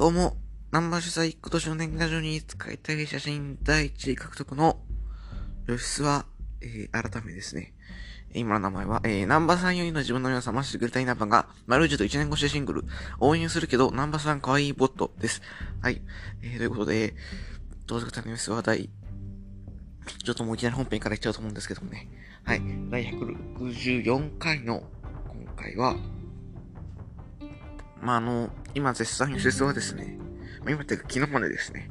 どうも、ナンバー主催今年の年賀状に使いたい写真第1位獲得の吉須は、えー、改めですね。今の名前は、えー、ナンバーさん4人の自分の皆さましてくれたいナンバーが、マルージュと1年越しシングル、応援するけど、ナンバーさん可愛いボットです。はい。えー、ということで、どうぞ方の様子は第、ちょっともういきなり本編からいっちゃうと思うんですけどもね。はい。第164回の今回は、まあ、あの、今絶賛吉須はですね、ま、今っていうか昨日までですね、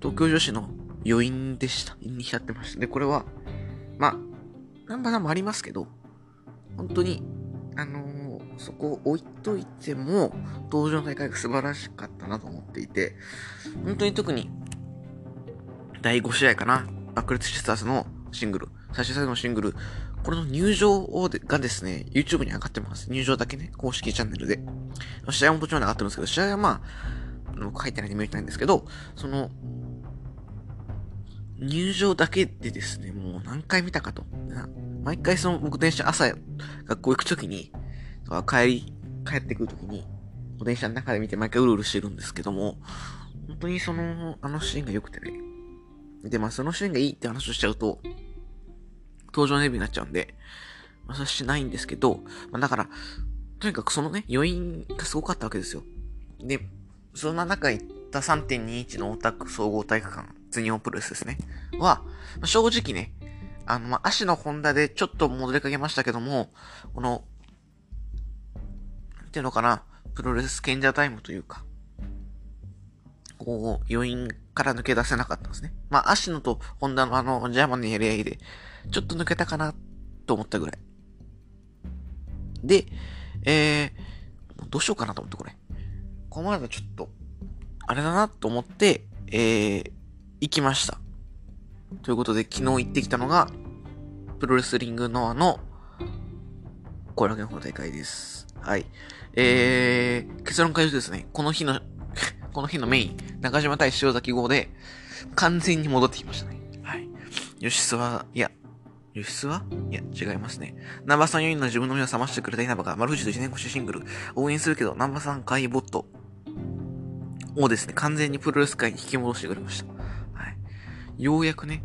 東京女子の余韻でした。に浸ってました。で、これは、まあ、ナンバーさんもありますけど、本当に、あのー、そこを置いといても、登場の大会が素晴らしかったなと思っていて、本当に特に、第5試合かな、爆裂シスターズのシングル、最終最後のシングル、これの入場をがですね、YouTube に上がってます。入場だけね、公式チャンネルで。試合も途中まで上がってるんですけど、試合はまあ、僕入ってないんで見れてないんですけど、その、入場だけでですね、もう何回見たかと。毎回その僕電車朝学校行くときに、帰り、帰ってくるときに、電車の中で見て毎回うるうるしてるんですけども、本当にその、あのシーンが良くてね。で、まあそのシーンがいいって話をしちゃうと、登場レビになっちゃうんで、まあそれしないんですけど、まあだから、とにかくそのね、余韻がすごかったわけですよ。で、そんな中行った3.21のオタク総合体育館、全日本プロレスですね。はま、正直ね、あの、ま足のホンダでちょっと戻りかけましたけども、この、っていうのかな、プロレス賢者タイムというか、こう、余韻から抜け出せなかったんですね。まあ、足野とホンダのあの、ジャーマンのやり合いで、ちょっと抜けたかな、と思ったぐらい。で、えー、どうしようかなと思って、これ。このまでちょっと、あれだなと思って、えー、行きました。ということで、昨日行ってきたのが、プロレスリングノアの、後楽園の大会です。はい。えー、結論から言うとですね、この日の この日のメイン、中島対塩崎号で、完全に戻ってきましたね。はい。吉須は、いや、輸出は？いや、違いますね。ナンバーさん4人の自分の目を覚ましてくれた稲葉が、丸藤と1年越しシングル、応援するけど、ナンバーさん会ボットをですね、完全にプロレス界に引き戻してくれました。はい。ようやくね、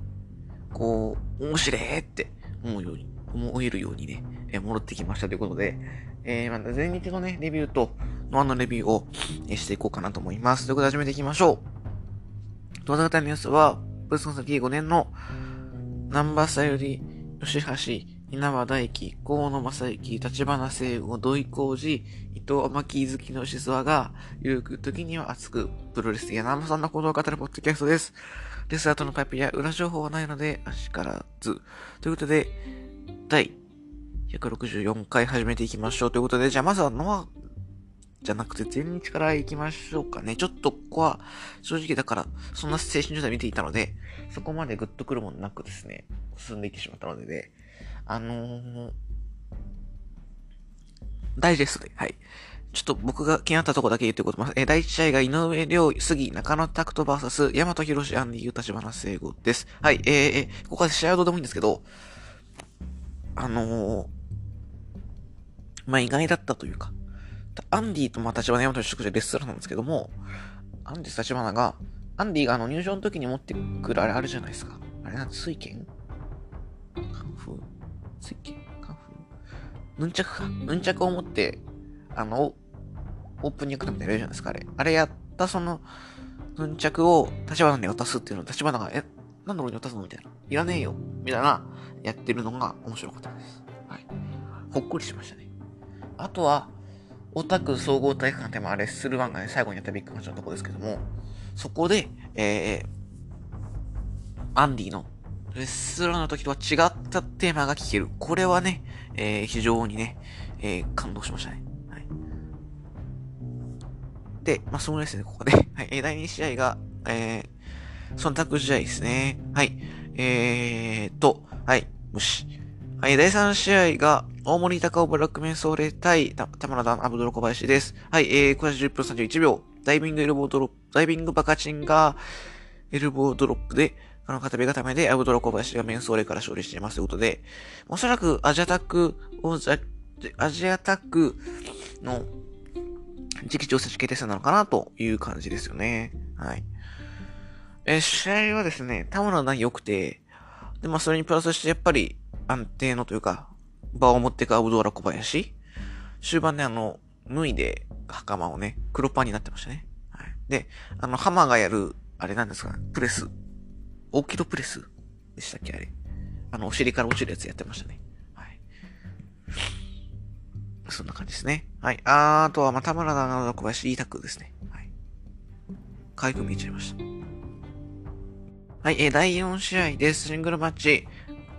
こう、面白いって思うように、思えるようにね、え戻ってきましたということで、えー、また前日のね、レビューと、ノアのレビューを、えしていこうかなと思います。ということで始めていきましょう。動画型のニュースは、プロレスの先5年の、ナンバーさより、吉橋、稲葉大輝、河野正幸、立花聖吾、土井浩二、伊藤天木好きのしすわが、ゆるく時には熱く、プロレスや生そんなことを語るポッドキャストです。レスラーとのパイプや裏情報はないので、あしからず。ということで、第164回始めていきましょう。ということで、じゃあまずはノアじゃなくて全日から行きましょうかね。ちょっとここは正直だからそんな精神状態見ていたので、そこまでグッとくるものなくですね、進んでいってしまったのでね、あのー、ダイジェストで、はい。ちょっと僕が気になったとこだけ言っておこと思います。え第1試合が井上亮、杉、中野拓人 VS、大和博士、アンディ、ユ立花聖吾です。はい、えー、えー、ここは試合はどうでもいいんですけど、あのー、まあ、意外だったというか、アンディとまあ立花山と一緒でレスラーなんですけども、アンディ立花が、アンディがあの入場の時に持ってくるあれあるじゃないですか。あれなんて水剣？カンフー？水剣？カンフー？ヌンチャクか？ヌンチャクを持って、あの、オープニングみたいなやるじゃないですか、あれ。あれやったその、ヌンチャクを立花に渡すっていうのを立花が、え、なんで俺に渡すのみたいな。いらねえよ。みたいな、やってるのが面白かったです。はい。ほっこりしましたね。あとは、オタク総合体育館ってあレッスル1がね、最後にやったビッグマッチのとこですけども、そこで、えー、アンディのレッスルの時とは違ったテーマが聞ける。これはね、えー、非常にね、えー、感動しましたね。はい。で、まあ、そうですね、ここで。はい、第2試合が、えー、忖度試合ですね。はい。えーと、はい、無視。はい、第3試合が、大森高尾ブラックメンソーレ対田村ダンアブドロ小林です。はい、えー、これ10分31秒。ダイビングエルボードロップ、ダイビングバカチンが、エルボードロップで、あの、片手固めで、アブドロ小林がメンソーレから勝利していますということで、おそらくアジアタックを、アジアタックの、時期調整決定戦なのかなという感じですよね。はい。え試合はですね、田村が良くて、で、まあ、それにプラスして、やっぱり安定のというか、場を持ってくアブドーラ小林。終盤ね、あの、脱いで袴をね、黒パンになってましたね。はい。で、あの、ハマがやる、あれなんですか、プレス。大キロプレスでしたっけあれ。あの、お尻から落ちるやつやってましたね。はい。そんな感じですね。はい。あーとは、まあ、田村長野小林、イータクですね。はい。可愛く見えちゃいました。はい、えー、第4試合です。シングルマッチ。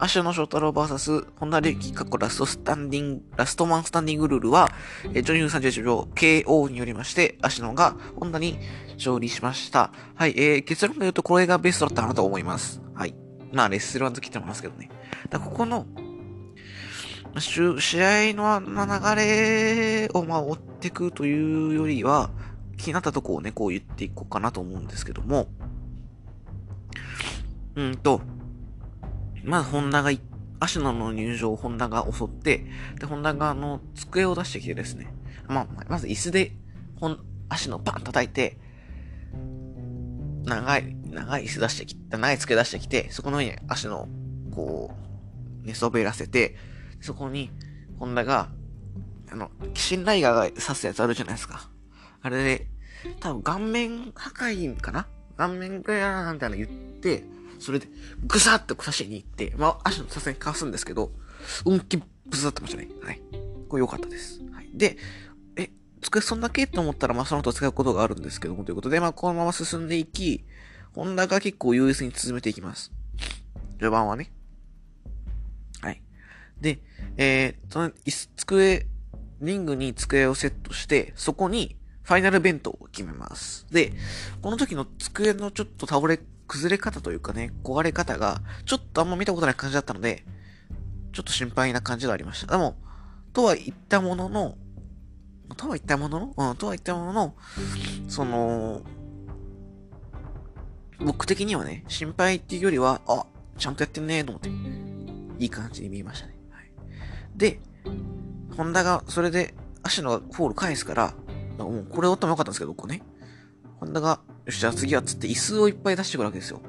足野翔太郎 VS 本田隆起過去ラストスタンディング、ラストマンスタンディングルールは、えー、ジョニー31秒 KO によりまして、足野が本田に勝利しました。はい、えー、結論で言うとこれがベストだったかなと思います。はい。まあ、レッスルワンと来てますけどね。だここの、試合の流れをまあ追っていくというよりは、気になったとこをね、こう言っていこうかなと思うんですけども、うんと、まずホンダが、アシュナの入場をホンダが襲って、で、ホンダがあの、机を出してきてですね、まあ、まず椅子で、ほん、足のパン叩いて、長い、長い椅子出してきて、長い机出してきて、そこの上に足の、こう、寝そべらせて、そこに、ホンダが、あの、キシンライガーが刺すやつあるじゃないですか。あれで、多分顔面破壊かな？顔面がやらなんての言って、それで、ぐさっと刺しに行って、まあ、足のさすがにかわすんですけど、運気ぶさってましたね。はい。これ良かったです。はい。で、え、机そんだけと思ったら、まあ、その後使うことがあるんですけども、ということで、まあ、このまま進んでいき、ホンダが結構優越に進めていきます。序盤はね。はい。で、えー、その、机、リングに机をセットして、そこに、ファイナルベントを決めます。で、この時の机のちょっと倒れ崩れ方というかね、壊れ方が、ちょっとあんま見たことない感じだったので、ちょっと心配な感じがありました。でも、とは言ったものの、とは言ったものの、うん、とは言ったものの、その、僕的にはね、心配っていうよりは、あ、ちゃんとやってんねーと思って、いい感じに見えましたね。はい、で、ホンダがそれで足のフォール返すから、もうこれ折ってもよかったんですけど、ここね。ホンダが、よし、じゃあ次はつって椅子をいっぱい出してくるわけですよ。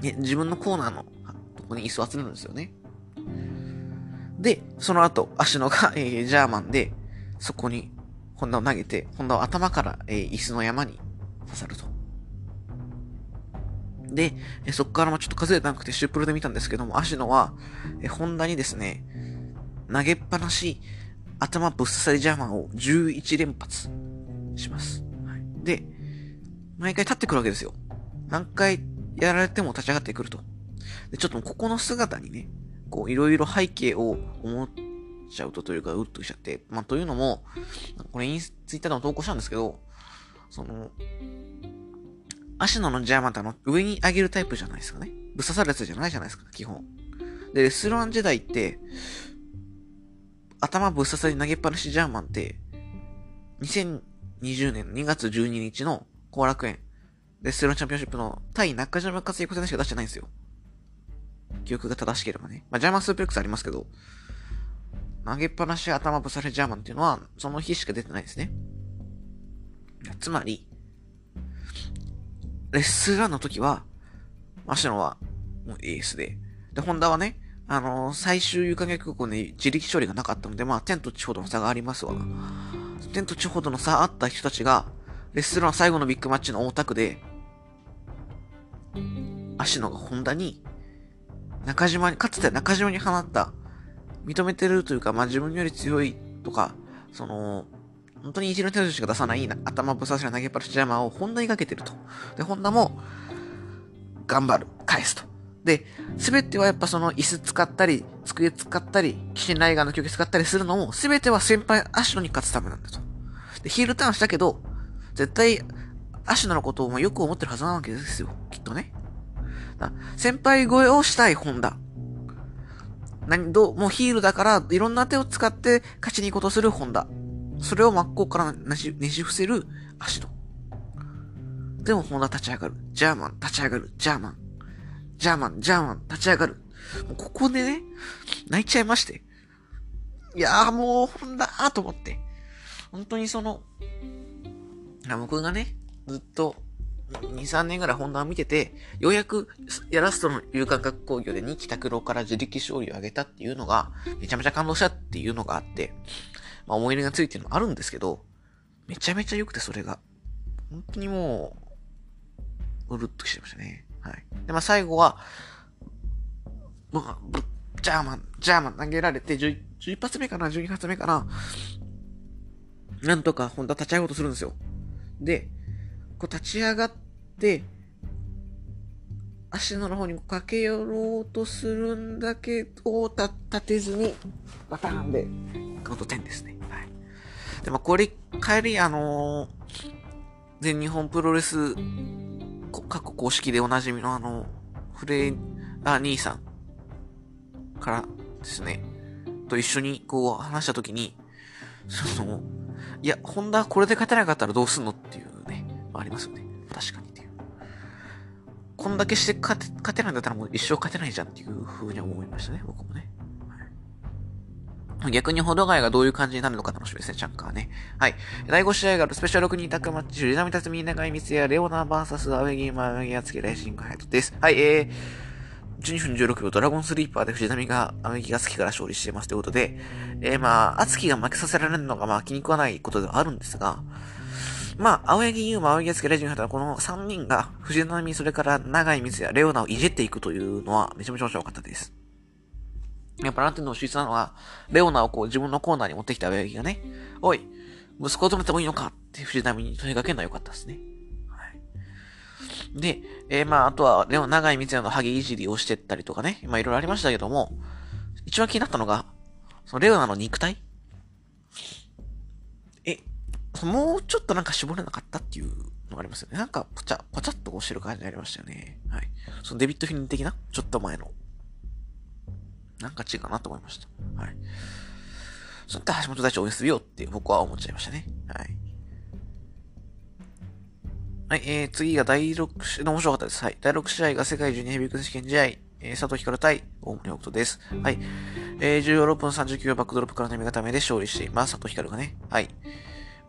ね、自分のコーナーのとこに椅子を集めるんですよね。で、その後、足野が、えー、ジャーマンで、そこに、ホンダを投げて、ホンダを頭から、えー、椅子の山に刺さると。で、えー、そこからもちょっと数えてなくてシュープルで見たんですけども、足野は、えー、ホンダにですね、投げっぱなし、頭ぶっ刺さりジャーマンを11連発します。で、毎回立ってくるわけですよ。何回やられても立ち上がってくると。で、ちょっとここの姿にね、こう、いろいろ背景を思っちゃうとというか、うっとしちゃって。まあ、というのも、これインス、ツイッターでも投稿したんですけど、その、足野のジャーマンってあの、上に上げるタイプじゃないですかね。ぶっ刺さるやつじゃないじゃないですか、基本。で、レスロン時代って、頭ぶっ刺さり投げっぱなしジャーマンって、2020年2月12日の後楽園レスランチャンピオンシップの対中島勝彦戦しか出してないんですよ。記憶が正しければね。まあ、ジャーマンスープレックスありますけど、投げっぱなし頭ぶされジャーマンっていうのは、その日しか出てないですね。つまり、レッスンラーの時は、マシノは、もうエースで。で、ホンダはね、あのー、最終有観客空港に自力処理がなかったので、まあ、天と地ほどの差がありますわ。天と地ほどの差あった人たちが、レッスラー最後のビッグマッチの大田区で、足野がホンダに、中島に、かつて中島に放った、認めてるというか、まあ自分より強いとか、その、本当に一の手しか出さない頭ぶさしの投げっぱなしジャマーをホンダにかけてると。で、ホンダも、頑張る、返すと。で、すべてはやっぱその椅子使ったり、机使ったり、キシンライガーの曲使ったりするのも、すべては先輩アシュノに勝つためなんだと。で、ヒールターンしたけど、絶対、アシュノのことをよく思ってるはずなわけですよ。きっとね。先輩越えをしたいホンダ。何、どう、もうヒールだから、いろんな手を使って勝ちに行こうとするホンダ。それを真っ向からねじ、ねじ伏せるアシノ。でもホンダ立ち上がる。ジャーマン立ち上がる。ジャーマン。ジャーマン、ジャーマン、立ち上がる。もうここでね、泣いちゃいまして。いやーもう、ほんだーと思って。本当にその、僕がね、ずっと2、3年ぐらいホンダを見てて、ようやく、やラストの有感覚工業で2期拓郎から自力勝利を上げたっていうのが、めちゃめちゃ感動したっていうのがあって、まあ思い入れがついてるのあるんですけど、めちゃめちゃ良くてそれが。本当にもう、うるっときちゃいましたね。はい。で、まあ最後は、まあ、ジャーマン、ジャーマン投げられて、11, 11発目かな ?12 発目かななんとか、ホンダ立ち上がろうとするんですよ。で、こう立ち上がって、足の方に駆け寄ろうとするんだけど、立てずに、バターンで、カウント10ですね。はい。で、もこれ、帰り、あのー、全日本プロレス、過去公式でおなじみのあの、フレイ、あ、兄さんからですね、と一緒にこう話したときに、その、いや、ホンダこれで勝てなかったらどうすんのっていうね、ありますよね。確かにっていう。こんだけして勝て勝てないんだったらもう一生勝てないじゃんっていう風に思いましたね、僕もね。逆にほどがいがどういう感じになるのか楽しみですね、チャンカーね。はい。第5試合があるスペシャル6人タッグマッチ、藤波辰巳、長井光也、レオナー VS アウェギーマー、アウェギアツキレーシングハイトです。はい、えー、12分16秒、ドラゴンスリーパーで藤波が、アウェギーアツキから勝利していますということで、えー、まあ、アツキが負けさせられるのが、まあ、気に食わないことではあるんですが、まあ、青柳優馬、青柳康介、レジンハタこの3人が、藤波、それから長井光也、レオナをいじっていくというのは、めちゃめちゃ面白かったです。やっぱなんていうの秀逸なのは、レオナをこう自分のコーナーに持ってきた青柳がね、おい、息子を止めてもいいのかって藤波に問いかけるのは良かったですね。で、えー、まあ、あとは、レオ、長井光也のハゲいじりをしてったりとかね、まあいろいろありましたけども、一番気になったのが、そのレオナの肉体？え、もうちょっとなんか絞れなかったっていうのがありますよね。なんか、ぽちゃ、ぽちゃっとこうしてる感じになりましたよね。はい。そのデビットフィン的な、ちょっと前のなんか違うなと思いました。はい。そういった橋本大地を応援するよって僕は思っちゃいましたね。はい。はい、えー、次が第6試合、面白かったです。はい。第6試合が世界ジュニアヘビーク選手権試合、えー、佐藤光対大森北斗です。はい。えー、16分39秒バックドロップからの目固めで勝利しています。佐藤光がね。はい。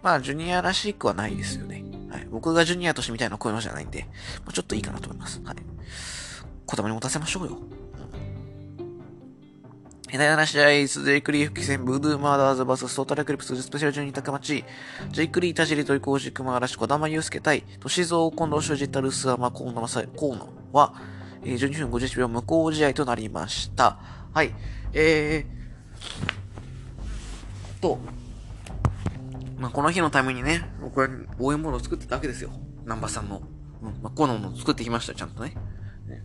まあ、ジュニアらしくはないですよね。はい。僕がジュニアとしてみたいなこういうのじゃないんで、まあ、ちょっといいかなと思います。はい。子供に持たせましょうよ。第7試合、ジェイクリー復帰戦、ブードゥーマーダーズバストータルクリプススペシャル12択待ち、ジェイクリー田尻とイコージ熊嵐小玉祐介対、歳三近藤修二タルスアマ河野河野は、えー、12分51秒無効試合となりました。はい。えー、と、まあ、この日のためにね、僕は応援モードを作ってたわけですよ。南波さんの。うん、まあ、河野も作ってきました、ちゃんとね。ね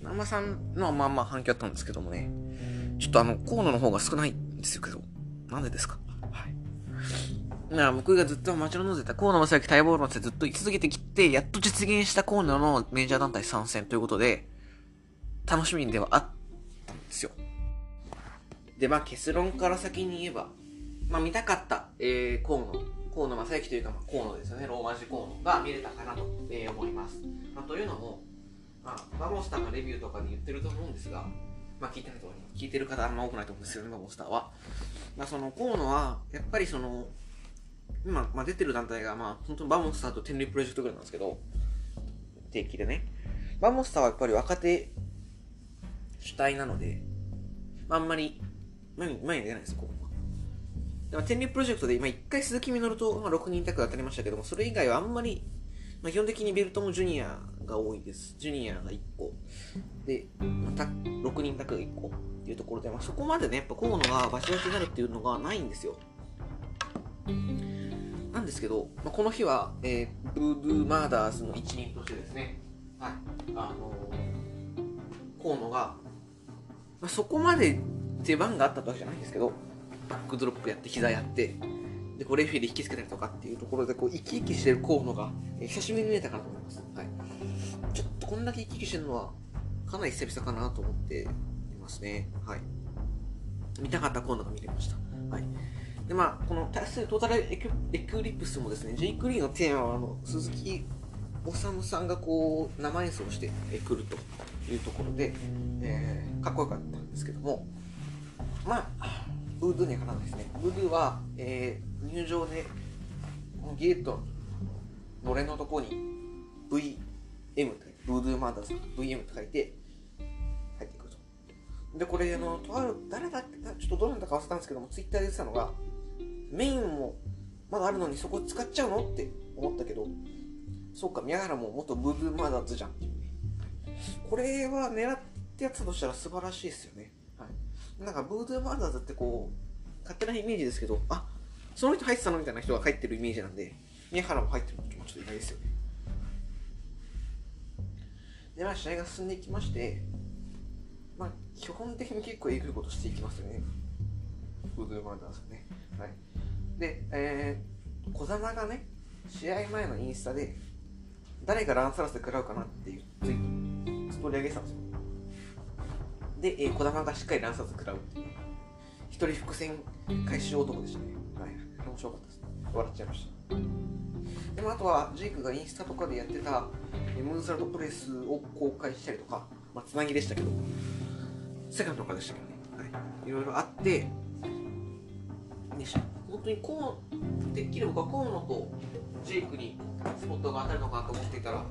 南波さんのはまあまあ反響あったんですけどもね。ちょっとあの、河野の方が少ないんですよけど。なんでですか？はい。だから僕がずっと待ち望んでた河野正幸待望論ってずっと居続けてきて、やっと実現した河野のメジャー団体参戦ということで、楽しみではあったんですよ。で、まあ結論から先に言えば、まあ見たかった、えー、河野、河野正幸というか、まあ、河野ですよね、ローマ字河野が見れたかなと、えー、思います。まあ、というのも、まあ、バモスターのレビューとかで言ってると思うんですが、まあ聞いてると聞いてる方あんま多くないと思うんですよね、モンスターは。まあその、河野は、やっぱりその、今、まあ、出てる団体が、まあ、本当にバモンスターと天竜プロジェクトぐらいなんですけど、定期でね。バモンスターはやっぱり若手主体なので、まあ、あんまり前に前に出ないです、ここは。でも天竜プロジェクトで今1回鈴木みのると、まあ、6人タッグ当たりましたけども、それ以外はあんまり、まあ、基本的にベルトもジュニアが多いです。ジュニアが1。で、また6人だけが1個っていうところで、まあ、そこまでね、やっぱ河野がバチバチになるっていうのがないんですよ。なんですけど、まあ、この日は、えー、ブードゥーマーダーズの一員としてですね、はい、あのー、河野が、まあ、そこまで出番があったわけじゃないんですけど、バックドロップやって膝やって、で、こうレフェリー引きつけたりとかっていうところで、こう、生き生きしてる河野が、えー、久しぶりに見れたかなと思います。はい。ちょっとこんだけ生き生きしてるのは、かなり久々かなと思っていますね。はい。見たかったコーナーが見れました。はい。で、まあ、この対するトータルエクエクリプスもですね、ジェイク・リーのテーマは、あの、鈴木治さんがこう、生演奏してくるというところで、えー、かっこよかったんですけども、まあ、ブードゥーにはかなわないですね。ブードゥーは、えー、入場で、このゲートのれんのとこに VM って、ブードゥーマーダーズ VM って書いて、で、これ、あの、とある、誰だっけちょっとどなんだか忘れたんですけども、ツイッターで言ってたのが、メインもまだあるのにそこ使っちゃうのって思ったけど、そうか、宮原も元ブードゥーマーダーズじゃんっていうね。これは狙ってやつとしたら素晴らしいですよね。はい。なんか、ブードゥーマーダーズってこう、勝手なイメージですけど、あその人入ってたのみたいな人が入ってるイメージなんで、宮原も入ってるのもちょっと意外ですよね。で、まあ、試合が進んでいきまして、基本的に結構えぐいことしていきますよね。ブードゥーマーダーズね。はい。で、えー、小玉がね、試合前のインスタで、誰がランサラスで食らうかなっていうツイート、ストーリー上げてたんですよ。で、えー、小玉がしっかりランサラス食らうっていう、ね、一人伏線回収男でしたね。はい。面白かったですね。笑っちゃいました。でもあとは、ジェイクがインスタとかでやってた、ムーンサルトプレスを公開したりとか、まあ、つなぎでしたけど、セカンドとかでしたけどね。はい。いろいろあって、でし。本当にこう、てっきり僕は河野とジェイクにスポットが当たるのかなと思っていたら、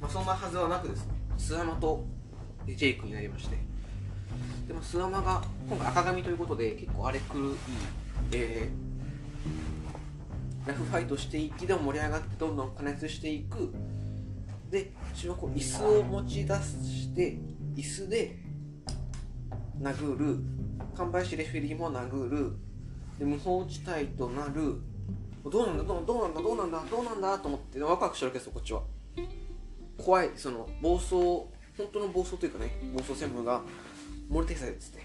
まあ、そんなはずはなくですね、スアマとジェイクになりまして、でもスアマが今回赤髪ということで結構荒れ狂い、えー、ラフファイトしていきでも盛り上がってどんどん加熱していくで自分はこう椅子を持ち出して椅子で殴る。完売しレフェリーも殴る。で無法地帯となる。どうなんだ？どうなんだ？どうなんだ？どうなんだ？と思ってワクワクしてるわけですよこっちは。怖い。その暴走本当の暴走というかね暴走専務が漏れてきたやつで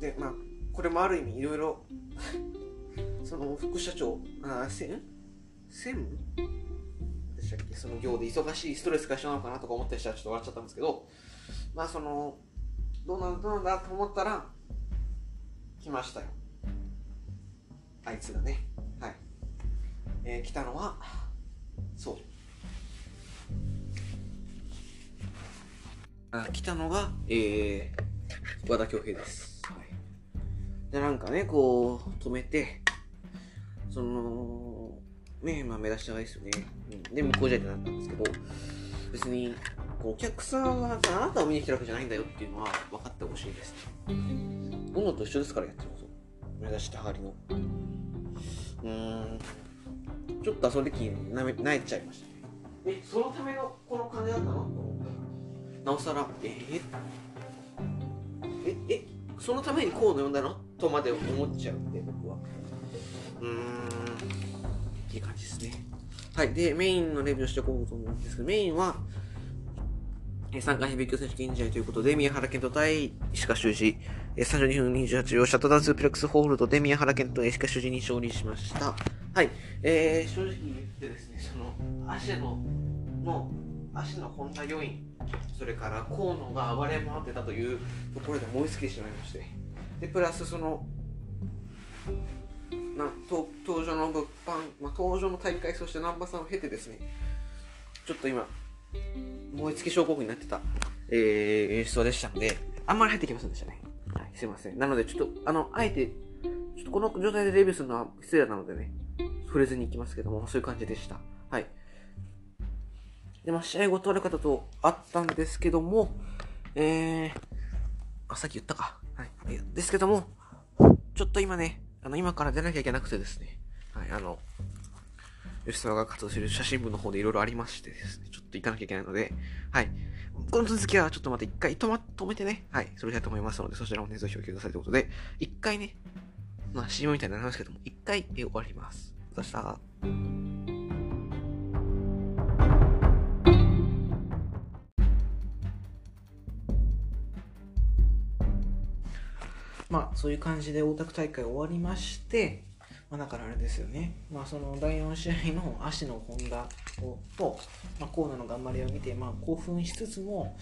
でまあこれもある意味いろいろその副社長あ専専務？でしたっけ？その業で忙しいストレスが一緒なのかなとか思ったりしたらちょっと笑っちゃったんですけど。まあそのどうなんだどうなんだと思ったら来ましたよ。あいつがね。はい。えー、来たのはそう。あ来たのが、えー、和田恭平です。はい、で、なんかね、こう、止めて、その、ね、まあ、目指したがいですよね。うん、で、向こうじゃってなったんですけど、別に、お客さんはあなたを見に来たわけじゃないんだよっていうのは分かってほしいです。ボノと一緒ですからやってます目指したがりの。うーん、ちょっと遊び気になめ泣いちゃいました。え、そのためのこの金だったの？と思ったら。なおさら、えー、え、え、そのためにこうの呼んだの？とまで思っちゃうんで、僕は。うーん、いい感じですね。はい。で、メインのレビューをしていこうと思うんですけど、メインは、3回ヘビー級選手権試合ということで、宮原健人対石川修司、32分28秒、シャットダンスープレックスホールドで宮原健人、石川修司に勝利しました。はい。えー、正直言ってですね、その、足の、の、足の本田要因、それから河野が暴れ回ってたというところで燃え尽きてしまいましてでプラスそのな登場の物販、まあ、登場の大会そして難波さんを経てですねちょっと今燃え尽き症候群になってた、えー、演出でしたのであんまり入ってきませんでしたね。はいすいません。なのでちょっとあのあえてちょっとこの状態でレビューするのは失礼なのでね触れずに行きますけどもそういう感じでした。はい。で、まあ、試合後取る方とあったんですけども、えー、あ、さっき言ったか。はい。ですけども、ちょっと今ね、あの、今から出なきゃいけなくてですね、はい、あの、吉沢が活動している写真部の方でいろいろありましてですね、ちょっと行かなきゃいけないので、はい。この続きはちょっとまた一回止ま、止めてね、はい、それだと思いますので、そちらもね、ぜひお聞きくださいということで、一回ね、まあ CM みたいになりますけども、一回、終わります。そした。まあそういう感じで大田区大会終わりまして、まあ、だからあれですよね、まあ、その第4試合の足の本田と、まあ、河野の頑張りを見て、まあ、興奮しつつも、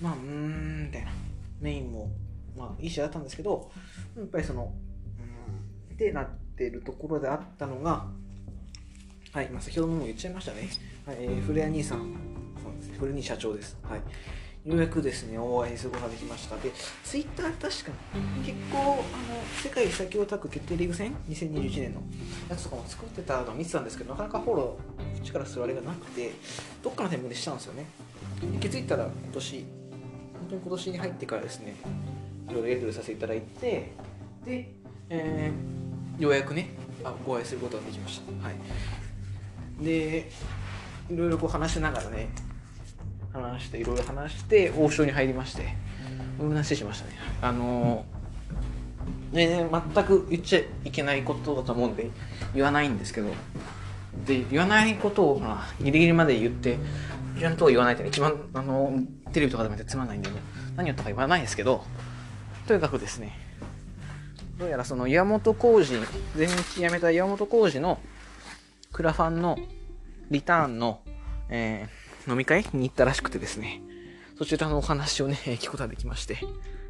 まあ、うーん、みたいな、メインも、まあ、いい試合だったんですけど、やっぱりその、うん、ってなってるところであったのが、はい、まあ、先ほども言っちゃいましたね。はい、えー、古谷兄さん、そうですね、古谷社長です。はい。ようやくですね、お会いすることができました。で、ツイッター確かに結構、あの、世界最強タッグ決定リーグ戦 ?2021 年のやつとかも作ってたのを見てたんですけど、なかなかフォロー、力するあれがなくて、どっかのタイミングでしたんですよね。気づいたら今年、本当に今年に入ってからですね、いろいろやり取りさせていただいて、で、えー、ようやくね、あご挨拶することができました。はい。で、いろいろこう話しながらね、話していろいろ話して王将に入りましてうなししましたね。あのね全く言っちゃいけないことだと思うんで言わないんですけどで言わないことを、まあ、ギリギリまで言ってちゃんと言わないって一番あのテレビとかでもつまんないんで何言ったか言わないですけどとにかくですねどうやらその岩本浩二全日辞めた岩本浩二のクラファンのリターンの、えー飲み会に行ったらしくてですね、そちらのお話をね、聞くことができまして、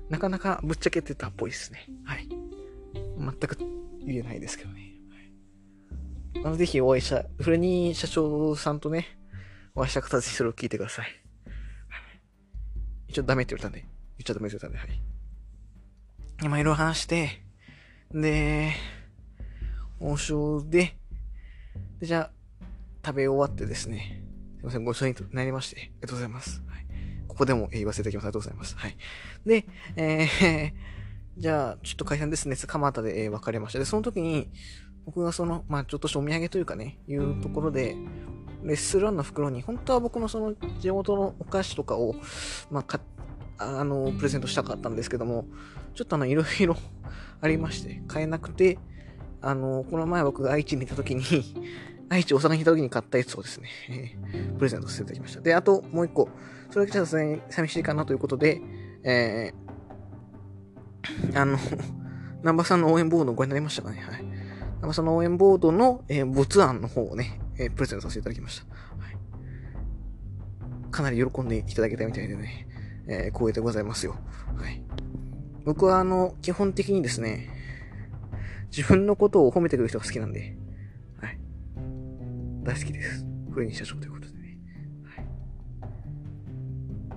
なかなかぶっちゃけてたっぽいですね。はい。全く言えないですけどね。あの、ぜひお会いした、フレニー社長さんとね、お会いした方ぜひそれを聞いてください。一応ダメって言われたんで、言っちゃダメって言われたんで、はい。今いろいろ話して、で、王将で、で、じゃあ、食べ終わってですね、ません、ご一緒になりまして、ありがとうございます。はい、ここでも言わせていただきます。ありがとうございます。はい。で、えー、じゃあ、ちょっと解散ですね。蒲田で、え、別れました。で、その時に、僕がその、まあちょっとしたお土産というかね、いうところで、レッストランの袋に、本当は僕のその地元のお菓子とかを、まあか、あの、プレゼントしたかったんですけども、ちょっとあの、いろいろ ありまして、買えなくて、あの、この前僕が愛知にいた時に愛知大阪に来た時に買ったやつをですね、プレゼントさせていただきました。で、あともう一個、それだけじゃさすがに寂しいかなということで、えー、あの、南波さんの応援ボードをご覧になりましたかね？はい。南波さんの応援ボードの、えー、没案の方をね、えー、プレゼントさせていただきました。はい。かなり喜んでいただけたみたいでね、えー、光栄でございますよ。はい。僕はあの、基本的にですね、自分のことを褒めてくる人が好きなんで、大好きです。フレニー社長ということでね。はい。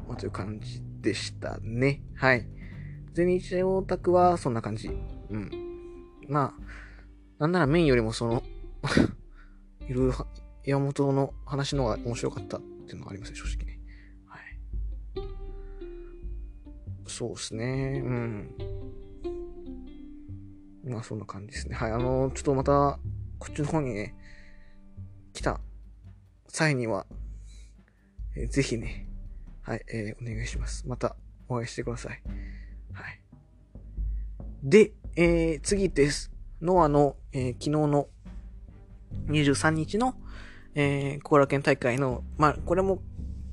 まあ、という感じでしたね。はい。全日オタクはそんな感じ。うん。まあ、なんならメインよりもその いろいろ山本の話の方が面白かったっていうのがありますね、正直ね。はい。そうですね。うん。まあ、そんな感じですね。はい。あの、ちょっとまた、こっちの方にね、際には、えー、ぜひね、はい、えー、お願いします。またお会いしてください。はい。で、えー、次です。ノアの、えー、昨日の23日の、えー、後楽園大会の、まあ、これも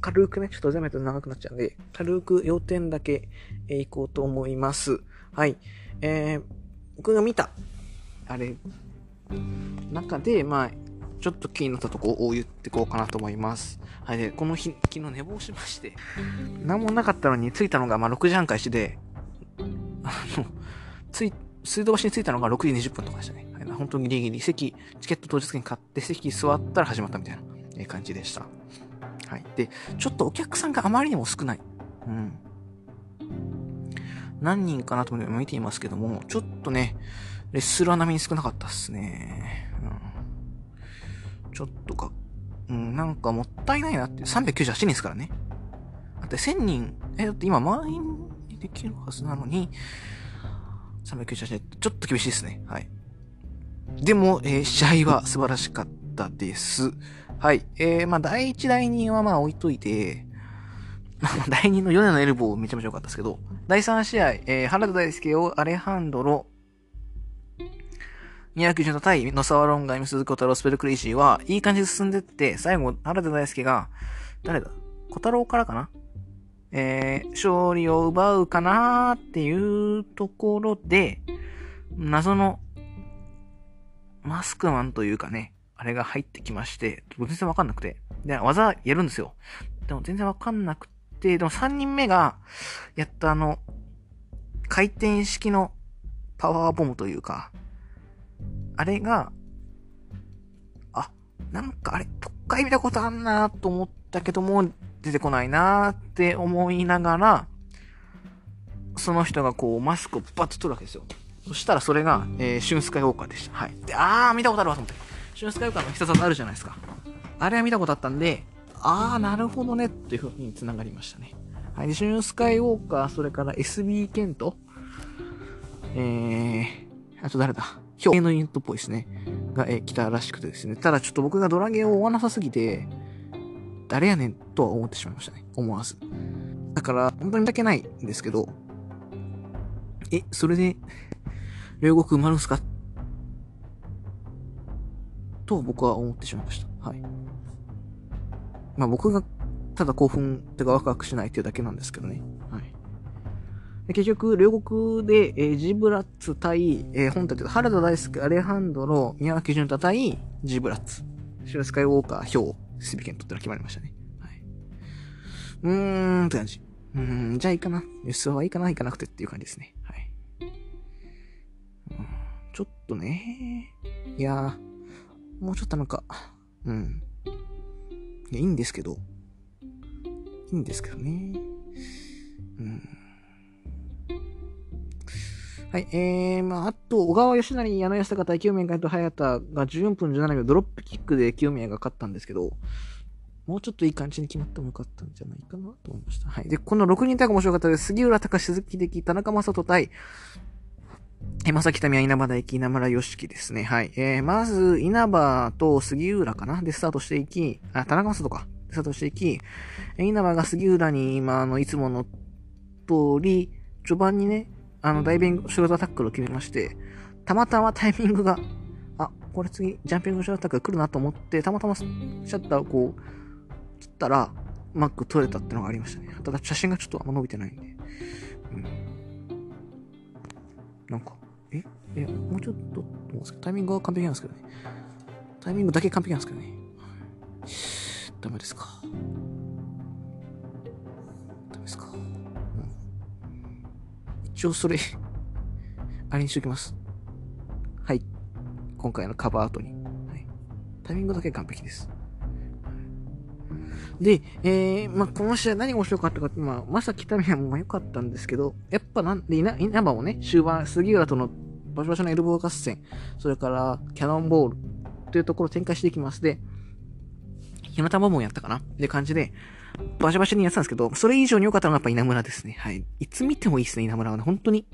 軽くね、ちょっと全部と長くなっちゃうんで、軽く要点だけ、えー、行こうと思います。はい。えー、僕が見た、あれ、中で、まあ、ちょっと気になったとこを言ってこうかなと思います。はい。で、この日、昨日寝坊しまして、何もなかったのに着いたのが、まあ、6時半開始で、あの、つい、水道橋に着いたのが6時20分とかでしたね。はい、本当にギリギリ、席、チケット当日券買って席座ったら始まったみたいな感じでした。はい。で、ちょっとお客さんがあまりにも少ない。うん。何人かなと思って見ていますけども、ちょっとね、レッスラー並みに少なかったっすね。うんちょっとか、うん、なんかもったいないなって。398人ですからね。だって1000人、え、だって今満員にできるはずなのに、398人、ちょっと厳しいですね。はい。でも、えー、試合は素晴らしかったです。はい。えー、まあ、第1、第2はまあ置いといて、第2の米のエルボーめちゃめちゃ良かったですけど、第3試合、えー、原田大輔をアレハンドロ、290対野沢ロンガイム鈴子太郎スペルクレイジーは、いい感じで進んでって、最後、原田大輔が、誰だ？小太郎からかな？えー、勝利を奪うかなーっていうところで、謎の、マスクマンというかね、あれが入ってきまして、全然わかんなくて。で、技やるんですよ。でも全然わかんなくて、でも3人目が、やったあの、回転式のパワーボムというか、あれが、あ、なんかあれ、特回見たことあんなと思ったけども、出てこないなって思いながら、その人がこう、マスクをバッと取るわけですよ。そしたらそれが、えー、シュンスカイウォーカーでした。はい。で、あー、見たことあるわと思って。シュンスカイウォーカーの必殺技あるじゃないですか。あれは見たことあったんで、あー、なるほどね、っていう風に繋がりましたね。はい。で、シュンスカイウォーカー、それから SB ケント、えー、あと誰だ？表現のユニットっぽいですね。が、え、来たらしくてですね。ただちょっと僕がドラゲーを追わなさすぎて、誰やねんとは思ってしまいましたね。思わず。だから、本当にだけないんですけど、え、それで、両国埋まるんすか？と僕は思ってしまいました。はい。まあ僕がただ興奮てかワクワクしないっていうだけなんですけどね。で結局、両国で、えー、ジブラッツ対、えー、本体というか、原田大輔、アレハンドロ、宮脇潤太対ジブラッツ。シュスカイウォーカー、ヒョウ、スビケントってのが決まりましたね。はい。うーんって感じ。うーん、じゃあいいかな。輸出はいいかな、いかなくてっていう感じですね。はい。うん、ちょっとね。いやー、もうちょっとなんか、うん。いや、いいんですけど。いいんですけどね。はい、えー、まあ、あと、小川義成、矢野安高対清宮海と早田が14分17秒ドロップキックで清宮が勝ったんですけど、もうちょっといい感じに決まってもよかったんじゃないかなと思いました。はい。で、この6人タッグ面白かったです。杉浦隆、鈴木的、田中正人対、え、まさきたみは稲葉大輝、稲村良樹ですね。はい。えー、まず、稲葉と杉浦かなでスタートしていき、あ、田中正人か。でスタートしていき、え稲葉が杉浦に今、あの、いつもの通り、序盤にね、あの、ダイビングショルダータックルを決めまして、たまたまタイミングが、あ、これ次、ジャンピングショルダータックル来るなと思って、たまたまシャッターをこう、切ったら、マック取れたってのがありましたね。ただ写真がちょっとあんま伸びてないんで。うん。なんか、え？え、もうちょっと、どうですか？タイミングは完璧なんですけどね。タイミングだけ完璧なんですけどね。ダメですか。一応それ あれにしときます。はい。今回のカバーアートに。はい。タイミングだけ完璧です。で、えー、まあ、この試合何が面白かったかって、まあ、まさきたみはも良かったんですけど、やっぱなんで、稲葉もね、終盤、杉浦との場所場所のエルボー合戦、それからキャノンボールというところを展開していきます。で、ひなたまもやったかな？って感じで、バシャバシャにやってたんですけど、それ以上に良かったのがやっぱ稲村ですね。はい。いつ見てもいいですね、稲村はね。本当に。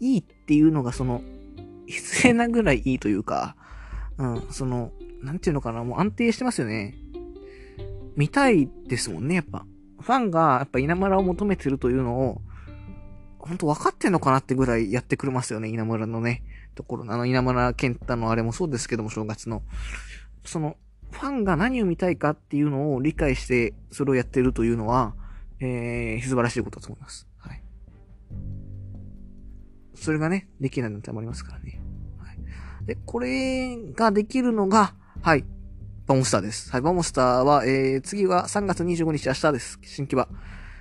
いいっていうのがその、失礼なぐらいいいというか、うん、その、なんていうのかな、もう安定してますよね。見たいですもんね、やっぱ。ファンが、やっぱ稲村を求めてるというのを、本当分かってんのかなってぐらいやってくれますよね、稲村のね、ところ。あの、稲村健太のあれもそうですけども、正月の。その、ファンが何を見たいかっていうのを理解して、それをやってるというのは、えー、素晴らしいことだと思います。はい。それがね、できないのってありますからね。はい。で、これができるのが、はい、バモスターです。はい、バモスターは、えー、次は3月25日明日です。新木場。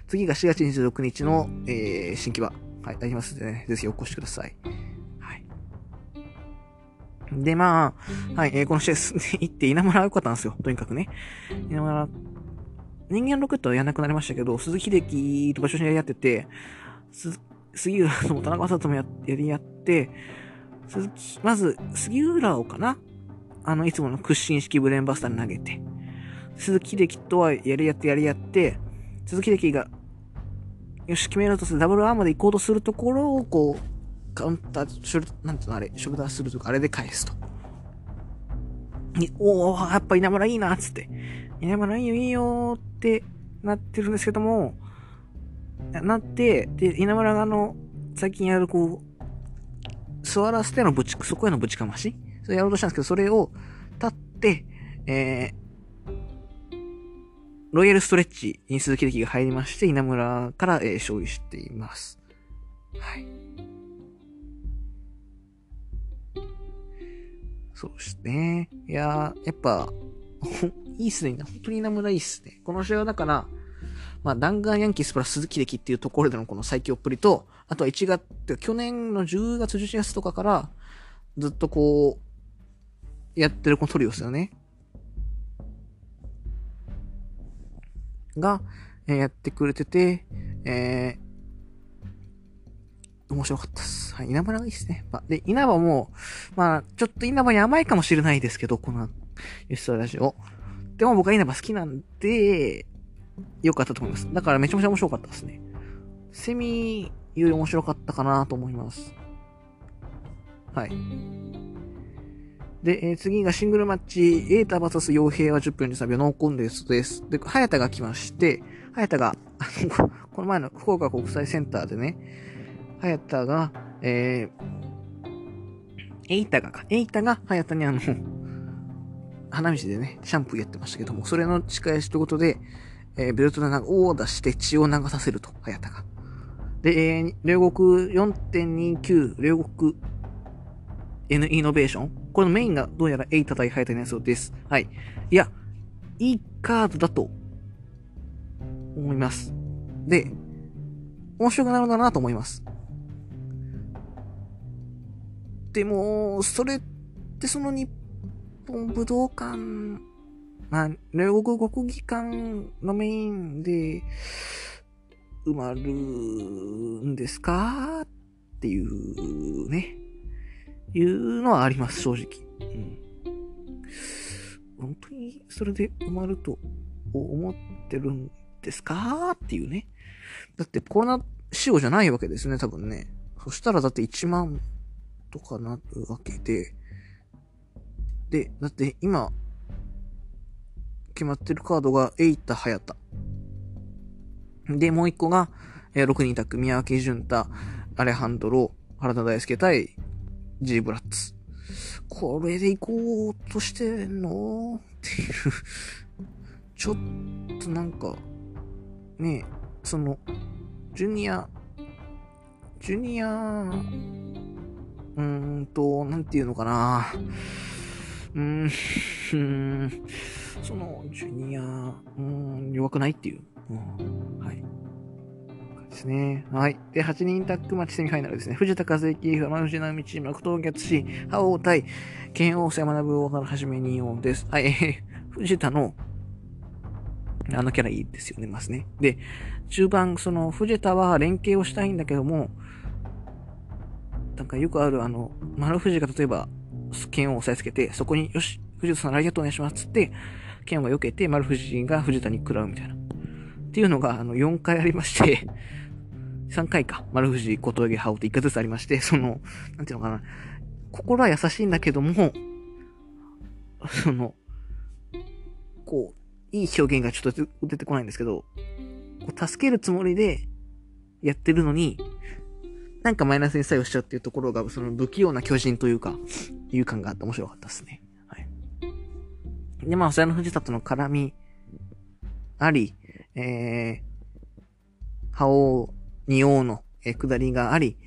次が4月26日の、えー、新木場。はい、ありますのでね、ぜひお越しください。で、まあ、はい、えー、この試合行って稲村は良かったんですよ。とにかくね。稲村、人間ロケットはやらなくなりましたけど、鈴木秀樹と場所にやり合ってて、杉浦とも田中ともややり合って、鈴木、まず、杉浦をかなあの、いつもの屈伸式ブレーンバスターに投げて、鈴木秀樹とはやり合ってやり合って、鈴木秀樹が、よし、決めようとするダブルアームで行こうとするところを、こう、カウンター、ショル、なんていうのあれ、ショルダーするとか、あれで返すと。におー、やっぱ稲村いいな、つって。稲村いいよ、いいよ、ってなってるんですけども、なって、で、稲村があの、最近やるこう、座らせてのぶち、そこへのぶちかまし？それやろうとしたんですけど、それを立って、えー、ロイヤルストレッチに鈴木力が入りまして、稲村から、えー、勝利しています。はい。そうですね。いやー、やっぱ、いいっすね。本当に稲村いいっすね。この試合はだから、まあ、弾丸ヤンキースプラス鈴木力っていうところでのこの最強っぷりと、あとは1月、去年の10月、11月とかから、ずっとこう、やってるこのトリオですよね。が、えー、やってくれてて、え、面白かったです。はい、稲葉がいいですね。まあ、で、稲葉も、まあ、ちょっと稲葉に甘いかもしれないですけど、この、吉沢ラジオ。でも僕は稲葉好きなんで、良かったと思います。だからめちゃめちゃ面白かったですね。セミより面白かったかなと思います。はい。で、えー、次がシングルマッチ、エータ VS 傭兵は10分13秒ノーコンデストです。で、早田が来まして、早田が、この前の福岡国際センターでね、早田が、えー、エイタがか、エイタが早田にあの、花道でね、シャンプーやってましたけども、それの仕返しということで、えー、ベルトでなんか、を出して血を流させると、早田が。で、えー、両国4.29、両国 N イノベーションこれのメインがどうやらエイタ対ハイタのやつです。はい。いや、いいカードだと思います。で、面白くなるんだなと思います。でも、それってその日本武道館、まあ、両国国技館のメインで埋まるんですか？っていうね。いうのはあります、正直。うん。本当にそれで埋まると思ってるんですか？っていうね。だってコロナ仕様じゃないわけですね、多分ね。そしたらだって1万とかなるわけで。で、だって今、決まってるカードがエイタ・ハヤタ。で、もう一個が、えー、6人宅、宮脇潤太、アレハンドロ、原田大輔対 G ブラッツ。これで行こうとしてんの？っていうちょっとなんか、ねその、ジュニア、ジュニア、うーんと、なんていうのかな。うーん、その、ジュニア、うん、弱くないっていう。うん、はい。ですね。はい。で、8人タッグマッチセミファイナルですね。藤田和之、山藤直道チーム、悪党月し、覇王対、剣王山学大原はじめ2王です。はい、えー、藤田の、あのキャラいいですよね、ますね。で、中盤、その、藤田は連携をしたいんだけども、なんかよくある、あの、丸藤が例えば、剣を押さえつけて、そこに、よし、藤田さんありがとうお願いしますつって、剣を避けて、丸藤が藤田に食らうみたいな。っていうのが、あの、4回ありまして 3回か、丸藤、小峠、羽織って1回ずつありまして、その、なんていうのかな、心は優しいんだけども、その、こう、いい表現がちょっと出てこないんですけど、こう助けるつもりでやってるのに、なんかマイナスに作用しちゃうっていうところが、その不器用な巨人というか、いう感があって面白かったですね。はい。で、まあ、それの藤田との絡みあり、えー、覇王二王の、え下りがあり、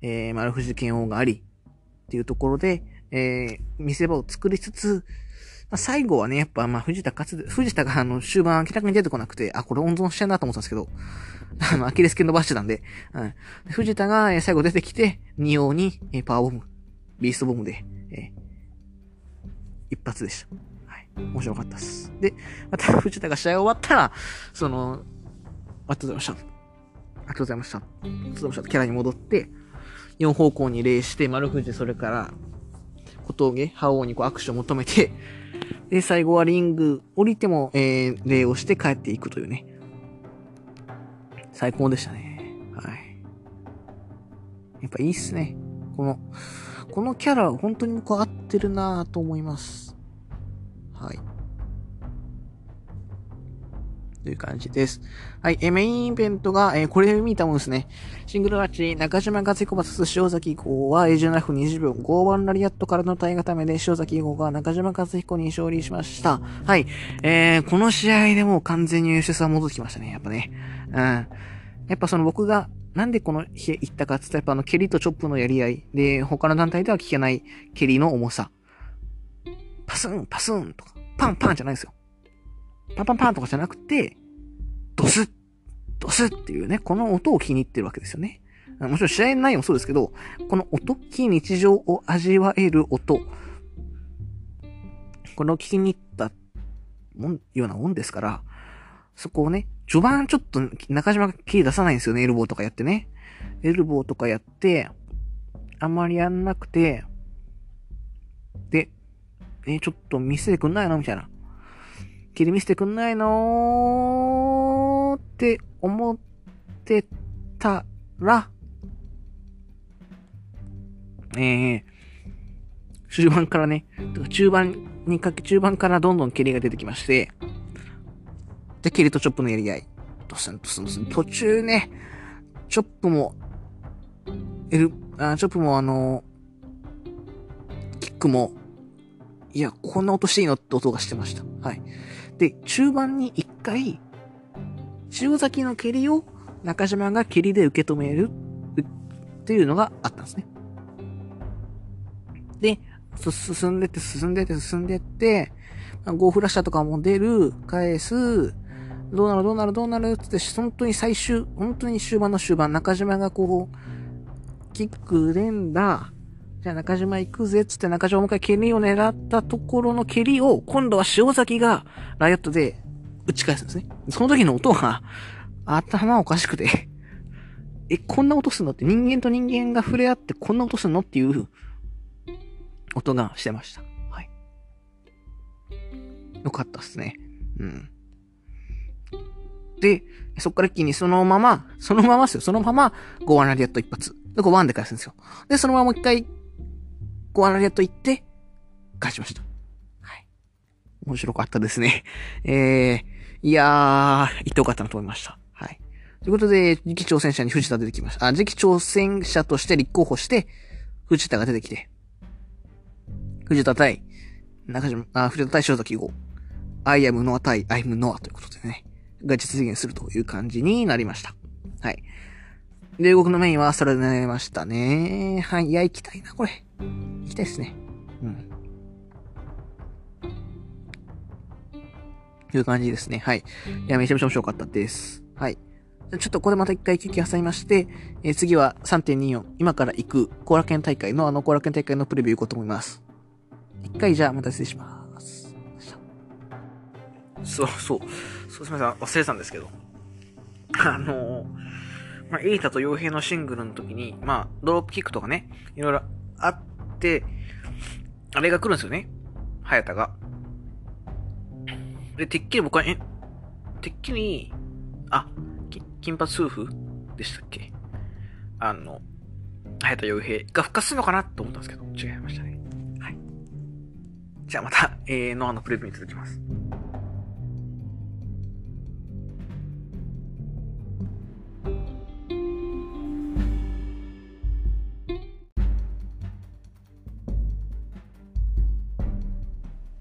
えー、丸藤剣王があり、っていうところで、えー、見せ場を作りつつ、まあ、最後はね、やっぱ、まあ、藤田勝つ、藤田があの、終盤明らかに出てこなくて、あ、これ温存してんなと思ったんですけど、あの、アキレス腱伸ばしてたんで、うん。藤田が、最後出てきて、二王に、え、パワーボム、ビーストボムで、え、一発でした。はい。面白かったです。で、また藤田が試合終わったら、その、ありがとうございました。ありがとうございました。ありがとうございました。キャラに戻って、4方向に礼して、丸藤、それから、小峠、覇王にこう握手を求めて、で、最後はリング、降りても、えー、礼をして帰っていくというね。最高でしたね。はい。やっぱいいっすね。この、このキャラ、本当にこう合ってるなぁと思います。はい。という感じです。はい。え、メインイベントが、え、これ見たもんですね。シングルマッチ、中島和彦 VS 塩崎号は、エジナフ20秒、5番ラリアットからの体固めで、塩崎号が中島和彦に勝利しました。はい。えー、この試合でも完全に優秀さ戻ってきましたね。やっぱね。うん。やっぱその僕が、なんでこの日行ったかって言ったら、やっぱあの、蹴りとチョップのやり合い。で、他の団体では聞けない蹴りの重さ。パスン、パスンとか、パンパンじゃないですよ。パンパンパンとかじゃなくて、ドスッ、ドスッっていうね、この音を気に入ってるわけですよね。もちろん試合内容もそうですけど、この音、非日常を味わえる音、この聞きに行ったもん、ようなもんですから、そこをね、序盤ちょっと中島がキー出さないんですよね、エルボーとかやってね。エルボーとかやって、あんまりやんなくて、で、えちょっと見せてくんないの？みたいな。切り見せてくんないのって思ってたら、えー、終盤からね、中盤にかけ、中盤からどんどん蹴りが出てきまして、で、蹴りとチョップのやり合い。ドスンドスンドスン。途中ね、チョップも、エル、あチョップもあの、キックも、いや、こんな音していいの？って音がしてました。はい。で、中盤に一回、塩崎の蹴りを中島が蹴りで受け止めるっていうのがあったんですね。で、進んでって進んでって進んでって、ゴーフラッシャーとかも出る、返す、どうなるどうなるどうなるって、本当に最終、本当に終盤の終盤、中島がこう、キック連打、じゃあ中島行くぜっつって中島もう一回蹴りを狙ったところの蹴りを、今度は塩崎がライオットで打ち返すんですね。その時の音が、頭おかしくてえ、こんな音すんのって人間と人間が触れ合ってこんな音すんのっていう音がしてました。はい。よかったっすね。うん。で、そっから一気にそのまま、そのままですよ。そのまま、ゴアナリアット一発。で、5ンで返すんですよ。で、そのままもう一回、ゴアナリアット行って、返しました。はい。面白かったですね。えー、いやー、言ってよかったなと思いました。はい。ということで、次期挑戦者に藤田出てきました。あ、次期挑戦者として立候補して、藤田が出てきて、藤田対、中島、あ、藤田対塩崎号。I am Noah 対 I'm Noah ということでね、が実現するという感じになりました。はい。で、動のメインはそれでなりましたね。はい。いや、行きたいな、これ。行きたいですね。うん。という感じですね。はい。いや、めちゃめちゃ面白かったです。はい。ちょっとこれまた一回休憩挟みまして、えー、次は3.24、今から行く後楽園大会のあの後楽園大会のプレビュー行こうと思います。一回じゃあまた失礼します。そう、そう、そうすみません、忘れてたんですけど。あのー、まあ、エイタと傭兵のシングルの時に、まあ、ドロップキックとかね、いろいろあって、あれが来るんですよね。ハヤタが。で、てっきり僕は、え、てっきり、あ、金髪夫婦？でしたっけ？あの、早田洋平が復活するのかなと思ったんですけど、違いましたね。はいじゃあまた、えー、ノアのプレビューに続きます。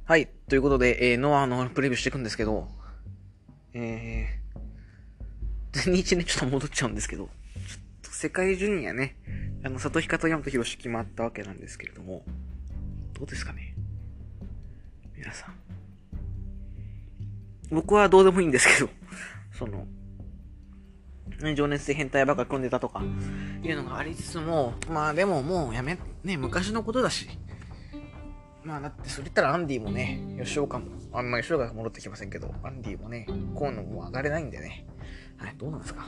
はい。ということで、えー、ノアのプレビューしていくんですけど、えー、全日ね、ちょっと戻っちゃうんですけど、ちょっと世界ジュニアね、あの、里彦と山本博士決まったわけなんですけれども、どうですかね？皆さん。僕はどうでもいいんですけど、その、情熱で変態ばっか組んでたとか、いうのがありつつも、まあでももうやめ、ね、昔のことだし、まあだってそれ言ったらアンディもね、吉岡も、あんま吉岡が戻ってきませんけど、アンディもね、河野も上がれないんでね。はい、どうなんですか？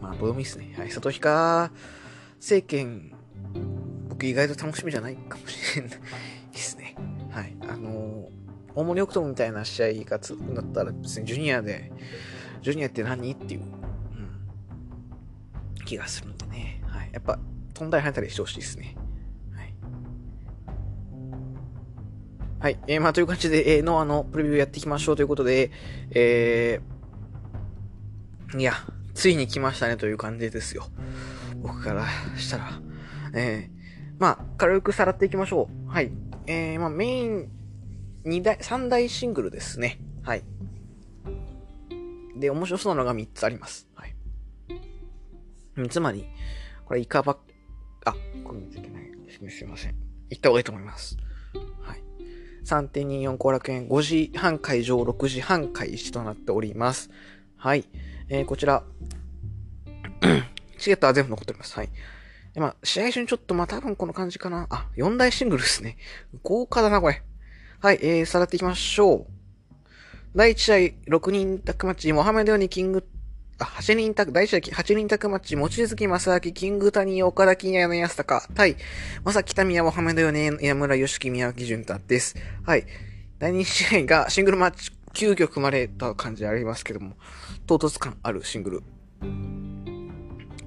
まあどうでもいいっすね。はい、里彦政権、僕意外と楽しみじゃないかもしれないですね。はい、あのー大森奥友みたいな試合が続くんだったら別にジュニアで、ジュニアって何っていう、うん、気がするんでね。はい。やっぱ、飛んだり跳ねたりしてほしいですね。はい。えー、まあという感じで、えー、ノアのプレビューやっていきましょうということで、えー、いや、ついに来ましたねという感じですよ。僕からしたら。えー、まあ、軽くさらっていきましょう。はい。えー、まあメイン、二大、三大シングルですね。はい。で、面白そうなのが3つあります。はい。つまり、これイカバッあ、これ見ていけない。すみません。行った方がいいと思います。はい。3.24後楽園5時半会場、6時半開始となっております。はい。えー、こちら、チケットは全部残っております。はい。まあ、試合中にちょっと、まあ、多分この感じかな。あ、4大シングルですね。豪華だな、これ。はい、えー、さらっていきましょう。第1試合、6人タックマッチ、モハメドヨニキング、8人宅、大社8人宅マッチ、望月正明、キング谷、岡田金谷の安高、対、まさきたみやモハメドヨネ、山村よしき宮脇潤太です。はい。第2試合がシングルマッチ、急遽組まれた感じありますけども、唐突感あるシングル。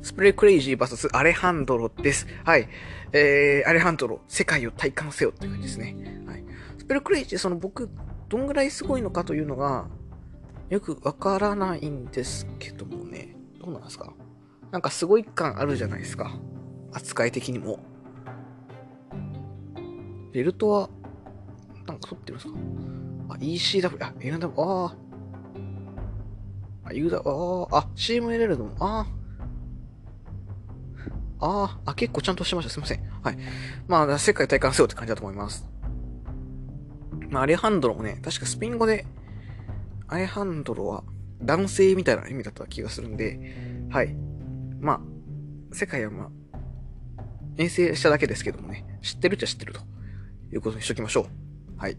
スプレークレイジー VS アレハンドロです。はい。えー、アレハンドロ、世界を体感せよって感じですね。はい。スプレークレイジー、その僕、どんぐらいすごいのかというのが、よくわからないんですけどもね。どうなんですか？なんかすごい感あるじゃないですか。扱い的にも。ベルトは、なんか取ってるんですか？あ、ECW、あ、NW、ああ。あ、UW、ああ、CMLL の、ああ。ああ、結構ちゃんとしてました。すいません。はい。まあ、世界体感せよって感じだと思います。まあ、アレハンドロもね、確かスペイン語でアイハンドロは男性みたいな意味だった気がするんで、はい。まあ、世界はまあ、遠征しただけですけどもね、知ってるっちゃ知ってるということにしときましょう。はい。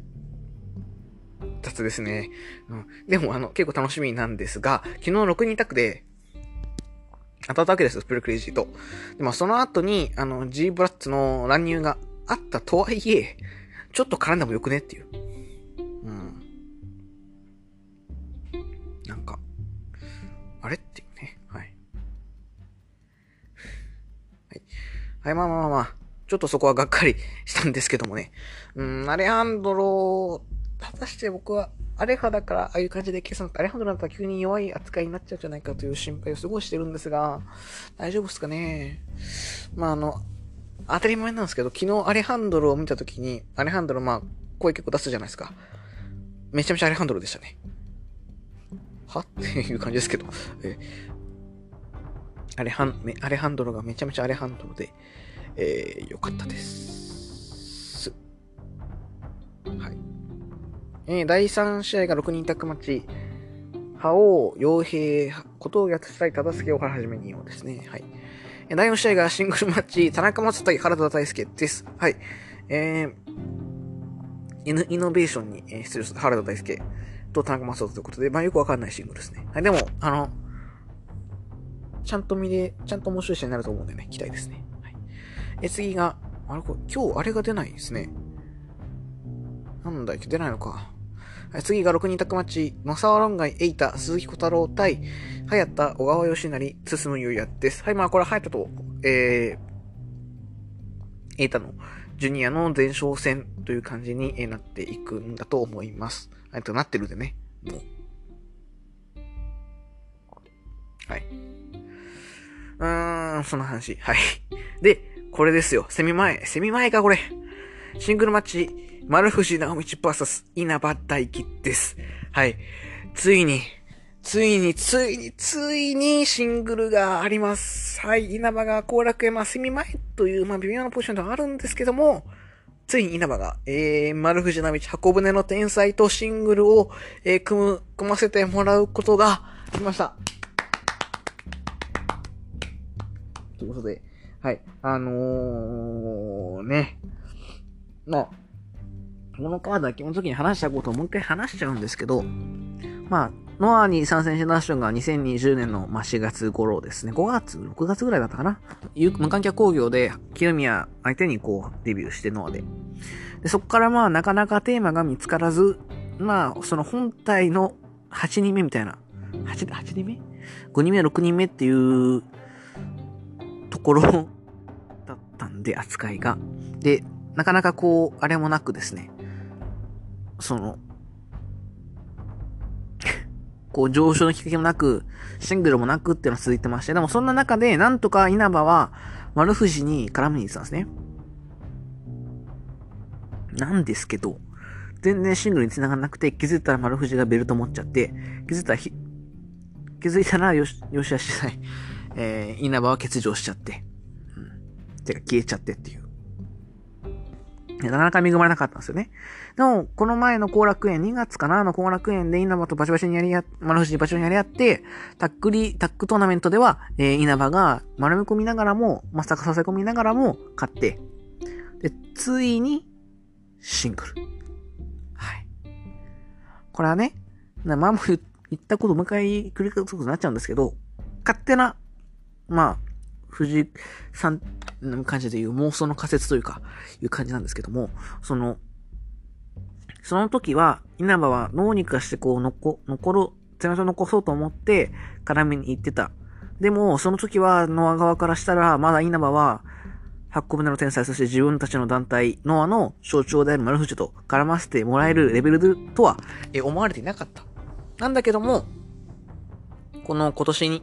雑ですね。うん。でも、あの、結構楽しみなんですが、昨日6人タッグで、当たったわけですよ、スプルクレイジーと。で、まあ、その後に、あの、G ブラッツの乱入があったとはいえ、ちょっと絡んでもよくねっていう。はい、まあまあまあ、ちょっとそこはがっかりしたんですけどもね。うん、アレハンドロ、果たして僕は、アレハだから、ああいう感じで計算、アレハンドロだったら急に弱い扱いになっちゃうんじゃないかという心配をすごいしてるんですが、大丈夫っすかねまああの、当たり前なんですけど、昨日アレハンドロを見たときに、アレハンドロまあ、声結構出すじゃないですか。めちゃめちゃアレハンドロでしたね。は？っていう感じですけど、えアレハン、アレハンドロがめちゃめちゃアレハンドロで、えー、よかったです。はい。えー、第3試合が6人タッグマッチ。覇王、傭兵、ことをやつたい忠助をはじめにようですね。はい。えー第4試合がシングルマッチ、田中松対原田大輔です。はい。えー、イノベーションに出場する原田大輔。と田中正人ということで、まあよくわかんないシングルですね。はい、でも、あの、ちゃんと見れ、ちゃんと面白い試合になると思うんでね、期待ですね。はい。え、次が、あれこれ、今日あれが出ないですね。なんだっけ、出ないのか。はい、次が6人タッグマッチ、野沢論外、エイタ、鈴木小太郎対、早田、小川義成、進むゆうやです。はい、まあこれ、早田と、えー、エイタの、ジュニアの前哨戦という感じになっていくんだと思います。えっと、なってるでね。もう。はい。うーん、その話。はい。で、これですよ。セミ前。セミ前か、これ。シングルマッチ、丸藤直道 VS 稲葉大輝です。はい。ついに、ついに、ついに、ついにシングルがあります。はい。稲葉が後楽園、まあ、セミ前という、まあ、微妙なポジションではあるんですけども、ついに稲葉が、えー、丸藤な道箱舟の天才とシングルを、えー、組む、組ませてもらうことが来ました。ということで、はい。あのー、ね。まあ、このカードは基本的に話したことをもう一回話しちゃうんですけど、まあ、ノアに参戦してたナションが2020年の、まあ、4月頃ですね。5月 ?6 月ぐらいだったかな無観客工業で、清宮相手にこう、デビューしてノアで。で、そこからまあ、なかなかテーマが見つからず、まあ、その本体の8人目みたいな。8, 8人目 ?5 人目、6人目っていうころだったんで、扱いが。で、なかなかこう、あれもなくですね。その、こう上昇のきっかけもなく、シングルもなくっていうのが続いてまして、でもそんな中で、なんとか稲葉は丸藤に絡みに行ってたんですね。なんですけど、全然シングルに繋がんなくて、気づいたら丸藤がベルト持っちゃって、気づいたらひ、気づいたらよし、よしあしない、えー、稲葉は欠場しちゃって、うん。てか消えちゃってっていう。なかなか恵まれなかったんですよね。でも、この前の後楽園、2月かなの後楽園で稲葉とバチバチにやり合、丸藤にバチバチにやり合って、タックリ、タックトーナメントでは、えー、稲葉が丸め込みながらも、まさかさせ込みながらも、勝って、で、ついに、シングル。はい。これはね、前も言ったこともう一回繰り返すことになっちゃうんですけど、勝手な、まあ、藤井さんの感じでいう妄想の仮説というか、いう感じなんですけども、その、その時は、稲葉は脳にかしてこう、残、残る、手を残そうと思って、絡みに行ってた。でも、その時は、ノア側からしたら、まだ稲葉は、8個目の天才、そして自分たちの団体、ノアの象徴である丸藤と絡ませてもらえるレベルとは、え、思われていなかった。なんだけども、この今年に、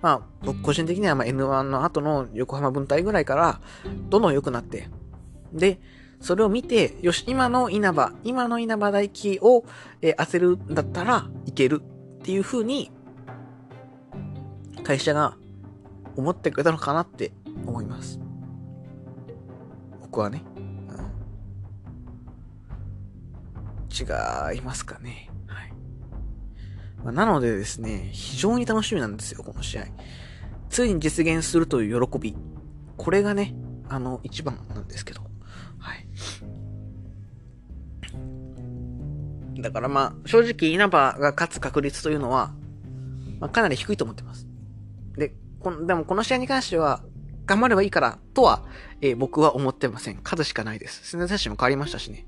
まあ、僕個人的にはま N1 の後の横浜分隊ぐらいから、どんどん良くなって、で、それを見て、よし、今の稲葉、今の稲葉大輝を、えー、当てるんだったらいけるっていう風に、会社が思ってくれたのかなって思います。僕はね。うん、違いますかね。ま、なのでですね、非常に楽しみなんですよ、この試合。ついに実現するという喜び。これがね、あの、一番なんですけど。はい。だからまあ、正直稲葉が勝つ確率というのは、まあ、かなり低いと思ってます。で、この、でもこの試合に関しては、頑張ればいいから、とは、えー、僕は思ってません。数しかないです。宣伝選手も変わりましたしね。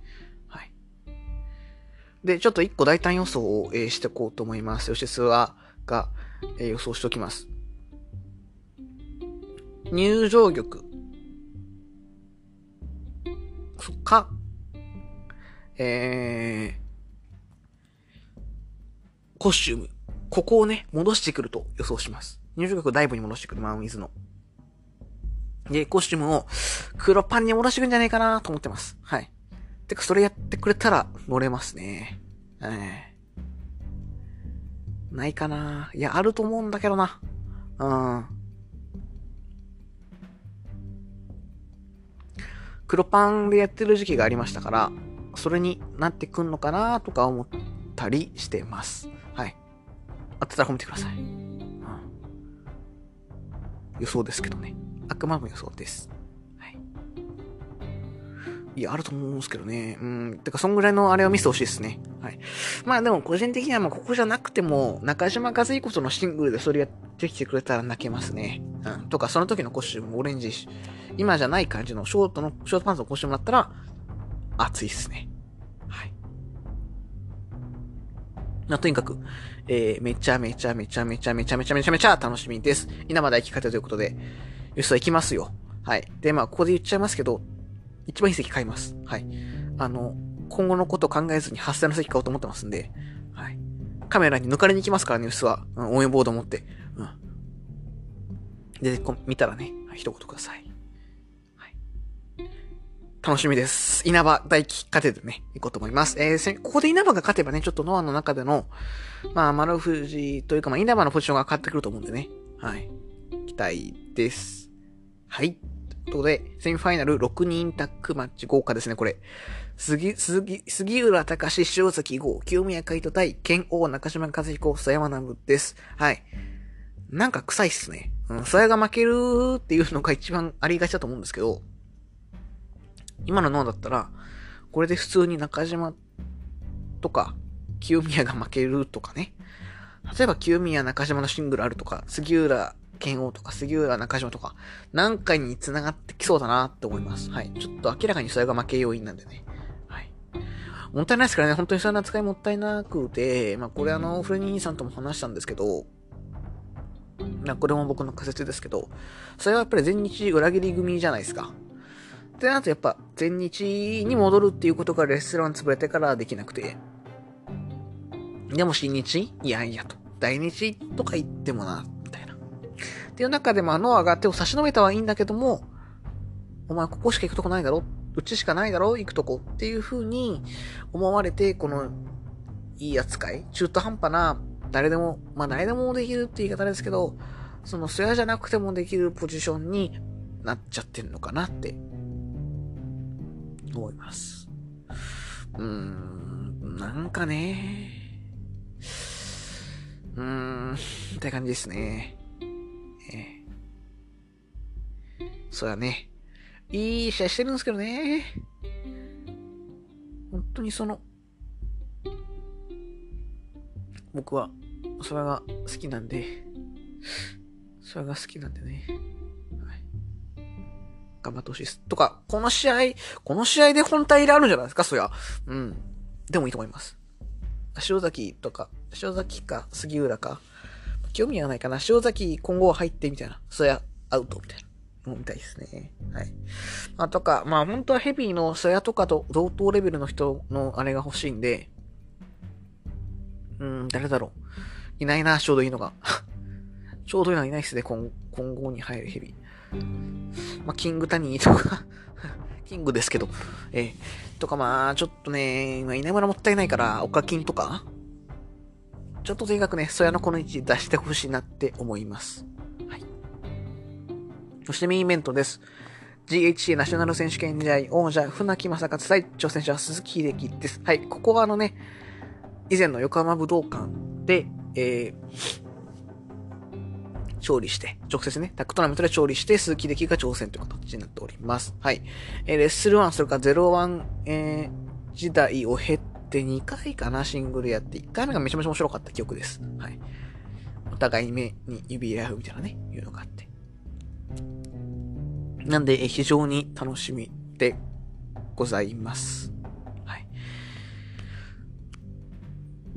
で、ちょっと一個大胆予想を、えー、していこうと思います。吉須は、が、えー、予想しておきます。入場玉。か、えー、コスチューム。ここをね、戻してくると予想します。入場曲ダイブに戻してくる、マンウィズの。で、コスチュームを黒パンに戻してくるんじゃないかなと思ってます。はい。てか、それやってくれたら乗れますね。えー、ないかないや、あると思うんだけどな。うん。黒パンでやってる時期がありましたから、それになってくんのかなとか思ったりしてます。はい。あったら褒めてください。うん、予想ですけどね。あくまでも予想です。い。や、あると思うんですけどね。うん。てか、そんぐらいのあれを見せてほしいですね。はい。まあでも、個人的にはまあここじゃなくても、中島和彦とのシングルでそれやってきてくれたら泣けますね。うん。とか、その時のコスチュームオレンジ今じゃない感じのショートの、ショートパンツのコスチュームだったら、熱いっすね。はい。まあ、とにかく、えー、めちゃめちゃめちゃめちゃめちゃめちゃめちゃめちゃ楽しみです。稲葉大輝方ということで、よし、行きますよ。はい。で、まあ、ここで言っちゃいますけど、一番いい席買います。はい。あの、今後のこと考えずに発生の席買おうと思ってますんで、はい。カメラに抜かれに行きますからね、薄は。うん、応援ボード持って。うん。で、こ見たらね、一言ください。楽しみです。稲葉大輝勝ててね、行こうと思います。えー、ここで稲葉が勝てばね、ちょっとノアの中での、まあ、丸藤というか、まあ、稲葉のポジションが変わってくると思うんでね。はい。期待です。はい。ということで、セミファイナル6人タッグマッチ豪華ですね、これ。杉、杉、杉浦隆塩崎号、清宮海斗対、剣王中島和彦、佐山南です。はい。なんか臭いっすね。うん、それが負けるっていうのが一番ありがちだと思うんですけど、今の脳だったら、これで普通に中島とか、清宮が負けるとかね。例えば清宮中島のシングルあるとか、杉浦剣王とか杉浦中島とか、何回に繋がってきそうだなって思います。はい。ちょっと明らかにそれが負け要因なんでね。はい。もったいないですからね。本当にそれの扱いもったいなくて、まあこれあの、フレニーさんとも話したんですけど、これも僕の仮説ですけど、それはやっぱり全日裏切り組じゃないですか。ってなるとやっぱ全日に戻るっていうことがレストラン潰れてからできなくて。でも新日？いやいやと。大日とか言ってもな、みたいな。っていう中でもあのアが手を差し伸べたはいいんだけども、お前ここしか行くとこないだろ？うちしかないだろ？行くとこっていう風に思われて、このいい扱い、中途半端な、誰でも、まあ誰でもできるって言い方ですけど、その、そやじゃなくてもできるポジションになっちゃってるのかなって思います。うーん、なんかね、うーん、って感じですね。そうやね。いい試合してるんですけどね。本当にその、僕はそれが好きなんで、それが好きなんでね。はい。頑張ってほしいです。とか、この試合、この試合で本体であるんじゃないですか、そりゃ。うん。でもいいと思います。塩崎とか、塩崎か杉浦か。興味はないかな。塩崎今後入ってみたいな。そりゃ、アウトみたいな。みたいですね。はい。まあ、とか、まあ本当はヘビーのソヤとかと同等レベルの人のあれが欲しいんで、うん、誰だろう。いないな、ちょうどいいのが。ちょうどいいのはいないっすね、今今後に入るヘビー。まあ、キングタニーとか キングですけど、えー、とかまあ、ちょっとね、今、稲村もったいないから、オカキンとか、ちょっととにかくね、ソヤのこの位置出してほしいなって思います。そしてメインイベントです。GHC ナショナル選手権時代王者、船木正勝対挑戦者鈴木秀樹です。はい、ここはあのね、以前の横浜武道館で、えー、勝利して、直接ね、タックトーナメントで勝利して、鈴木歴が挑戦という形になっております。はい。えー、レッスル1、それから01、えー、時代を経って2回かな、シングルやって、1回目がめちゃめちゃ面白かった記憶です。はい。お互い目に指入れ合うみたいなね、いうのがあって。なんで、非常に楽しみでございます。はい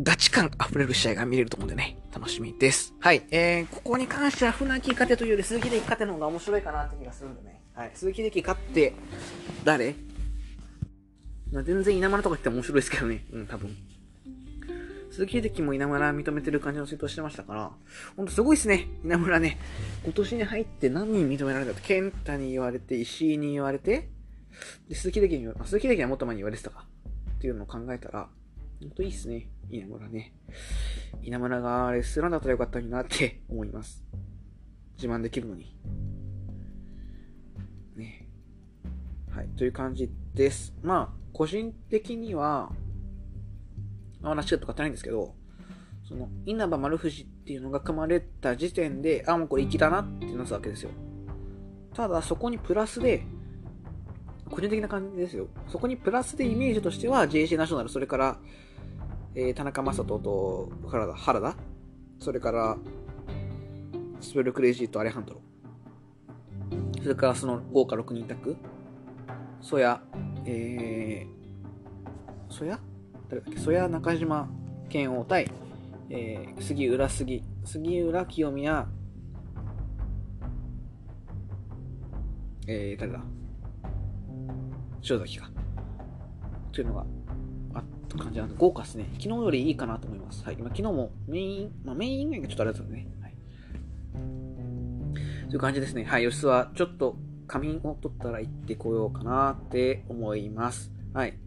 ガチ感溢れる試合が見れると思うんでね、楽しみです。はい。えー、ここに関しては船木勝てというより鈴木で勝ての方が面白いかなって気がするんでね。はい。鈴木で勝って、誰？ま、全然稲村とか言っても面白いですけどね。うん、多分。鈴木秀樹も稲村認めてる感じのツイートしてましたから、ほんとすごいっすね。稲村ね。今年に入って何人認められたって、健太に言われて、石井に言われて、で、鈴木秀樹に言われ、鈴木秀樹はもっと前に言われてたか。っていうのを考えたら、ほんといいっすね。稲村ね。稲村がレスラーだったらよかったなって 思います。自慢できるのに。ね。はい。という感じです。まあ、個人的には、まあ、話がとかってないんですけど、その、稲葉丸藤っていうのが組まれた時点で、あ、もうこれ粋だなってなすわけですよ。ただ、そこにプラスで、個人的な感じですよ。そこにプラスでイメージとしては JC ナショナル、それからえー、田中将人と原田、原田？それから、スペルクレジーとアレハンドロ。それからその豪華6人宅。ソヤ、えー、ソヤ誰だっけ？ソヤ中島健王対、えー、杉浦杉、杉浦清宮、えー、誰だ？塩崎か。というのがあった感じなんで、豪華ですね。昨日よりいいかなと思います。はい。まあ、昨日もメイン、まあ、メイン以外がちょっとあれですよね。はい。という感じですね。はい。吉はちょっと仮眠を取ったら行ってこようかなって思います。はい。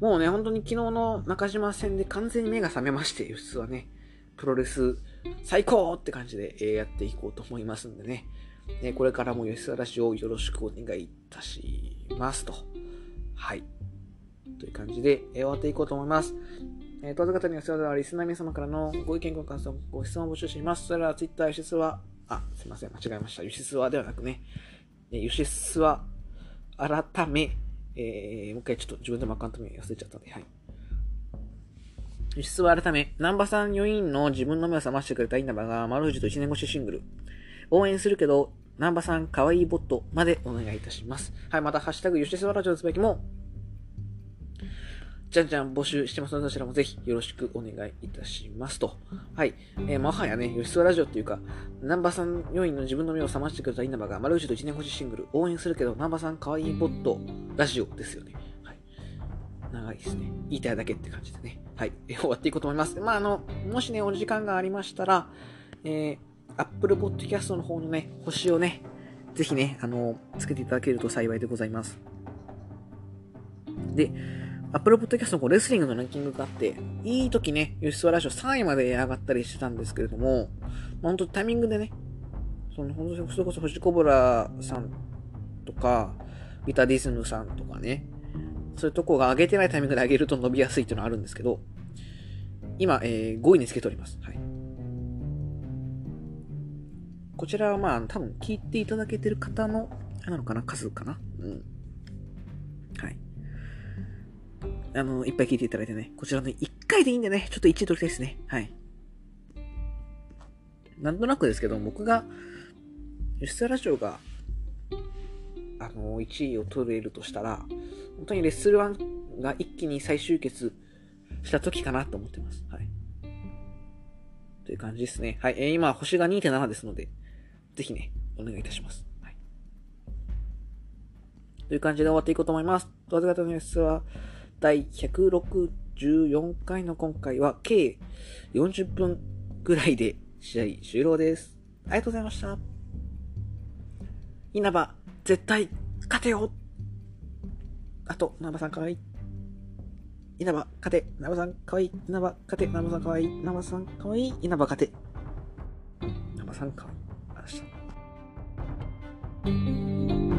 もうね、本当に昨日の中島戦で完全に目が覚めまして、吉はね、プロレス最高って感じで、えやっていこうと思いますんでね。ねこれからも吉沢ラジオをよろしくお願いいたしますと。はい。という感じで、え、終わっていこうと思います。えー、当方にはそれではリスナー皆様からのご意見、ご感想、ご質問を募集しています。それでは Twitter、ユシスは、あ、すいません、間違えました。ユシスはではなくね、えー、ユシスは、改め、えー、もう一回ちょっと自分でもアカウント名忘れちゃったんで、はい。輸出は改め、南波さん4人の自分の目を覚ましてくれた稲葉が、丸藤と1年越しシングル。応援するけど、南波さんかわいいボットまでお願いいたします。はい、また、ハッシュタグ、ユシスワラジオのつぶやきもじゃんじゃん募集してますので、そちらもぜひよろしくお願いいたしますと。はい。えー、もはやね、吉沢ラジオっていうか、南波さん要員の自分の目を覚ましてくれた稲葉が、丸内と一年越しシングル、応援するけど、南波さん可愛いボット、ラジオですよね。はい。長いですね。言いたいだけって感じでね。はい。えー、終わっていこうと思います。まあ、あの、もしね、お時間がありましたら、えー、Apple Podcast の方のね、星をね、ぜひね、あの、つけていただけると幸いでございます。で、Apple Podcast のこうレスリングのランキングがあって、いい時ね、吉沢ラジオ3位まで上がったりしてたんですけれども、まあ、本当タイミングでね、その、本当にそれこそ星コブラさんとか、ビタディズムさんとかね、そういうとこが上げてないタイミングで上げると伸びやすいっていうのはあるんですけど、今、えー、5位につけております。はい。こちらはまあ、多分聞いていただけてる方の、なのかな？数かな？うん。はい。あの、いっぱい聞いていただいてね、こちらの1回でいいんでね、ちょっと1位取りたいですね。はい。なんとなくですけど、僕が、吉沢ラジオが、あの、1位を取れるとしたら、本当にレッスル1が一気に再集結した時かなと思ってます。はい。という感じですね。はい。えー、今、星が2.7ですので、ぜひね、お願いいたします。はい。という感じで終わっていこうと思います。どうぞ方のレッスは、第164回の今回は、計40分ぐらいで試合終了です。ありがとうございました。稲葉、絶対勝てよあと、稲葉さんかわいい。稲葉、勝て。稲葉さんかわいい。稲葉、勝て。稲葉さんかわいい。稲葉さんかわいい。稲葉、勝て。稲葉さんかわいい。ありがとうございました。